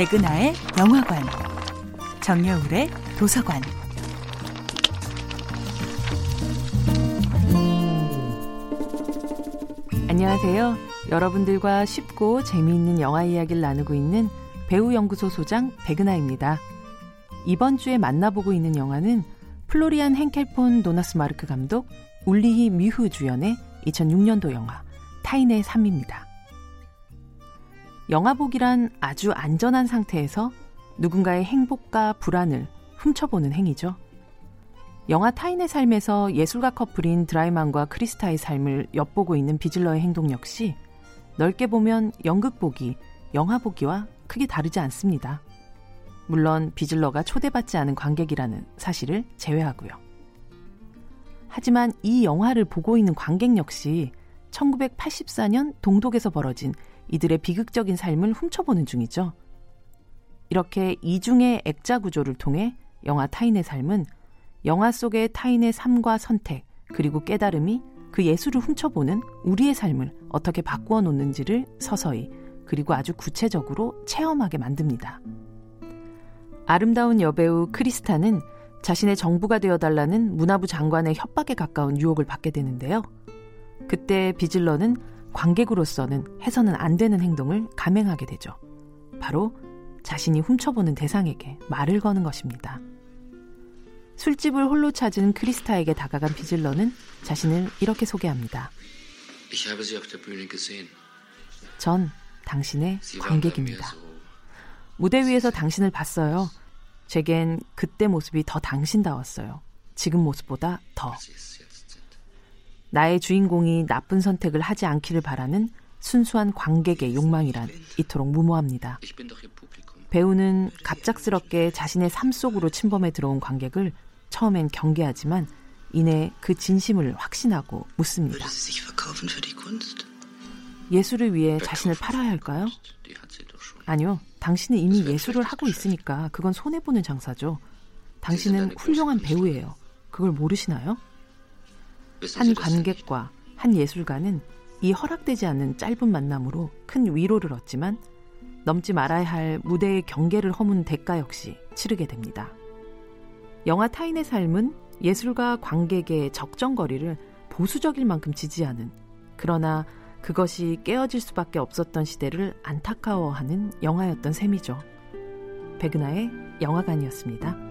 백은하의 영화관, 정여울의 도서관. 안녕하세요. 여러분들과 쉽고 재미있는 영화 이야기를 나누고 있는 배우연구소 소장 백은하입니다. 이번 주에 만나보고 있는 영화는 플로리안 henkel폰 도나스 마르크 감독, 울리히 미후 주연의 2006년도 영화 타인의 삶입니다. 영화 보기란 아주 안전한 상태에서 누군가의 행복과 불안을 훔쳐보는 행위죠. 영화 타인의 삶에서 예술가 커플인 드라이만과 크리스타의 삶을 엿보고 있는 비즐러의 행동 역시 넓게 보면 연극 보기, 영화 보기와 크게 다르지 않습니다. 물론 비즐러가 초대받지 않은 관객이라는 사실을 제외하고요. 하지만 이 영화를 보고 있는 관객 역시 1984년 동독에서 벌어진 이들의 비극적인 삶을 훔쳐보는 중이죠. 이렇게 이중의 액자 구조를 통해 영화 타인의 삶은 영화 속의 타인의 삶과 선택, 그리고 깨달음이 그 예술을 훔쳐보는 우리의 삶을 어떻게 바꾸어 놓는지를 서서히 그리고 아주 구체적으로 체험하게 만듭니다. 아름다운 여배우 크리스타는 자신의 정부가 되어달라는 문화부 장관의 협박에 가까운 유혹을 받게 되는데요. 그때 비즐러는 관객으로서는 해서는 안 되는 행동을 감행하게 되죠. 바로 자신이 훔쳐보는 대상에게 말을 거는 것입니다. 술집을 홀로 찾은 크리스타에게 다가간 비즐러는 자신을 이렇게 소개합니다. 전 당신의 관객입니다. 무대 위에서 당신을 봤어요. 제겐 그때 모습이 더 당신다웠어요. 지금 모습보다 더. 나의 주인공이 나쁜 선택을 하지 않기를 바라는 순수한 관객의 욕망이란 이토록 무모합니다. 배우는 갑작스럽게 자신의 삶 속으로 침범해 들어온 관객을 처음엔 경계하지만 이내 그 진심을 확신하고 묻습니다. 예술을 위해 자신을 팔아야 할까요? 아니요. 당신은 이미 예술을 하고 있으니까 그건 손해보는 장사죠. 당신은 훌륭한 배우예요. 그걸 모르시나요? 한 관객과 한 예술가는 이 허락되지 않는 짧은 만남으로 큰 위로를 얻지만 넘지 말아야 할 무대의 경계를 허문 대가 역시 치르게 됩니다. 영화 타인의 삶은 예술가 관객의 적정거리를 보수적일 만큼 지지하는 그러나 그것이 깨어질 수밖에 없었던 시대를 안타까워하는 영화였던 셈이죠. 백은하의 영화관이었습니다.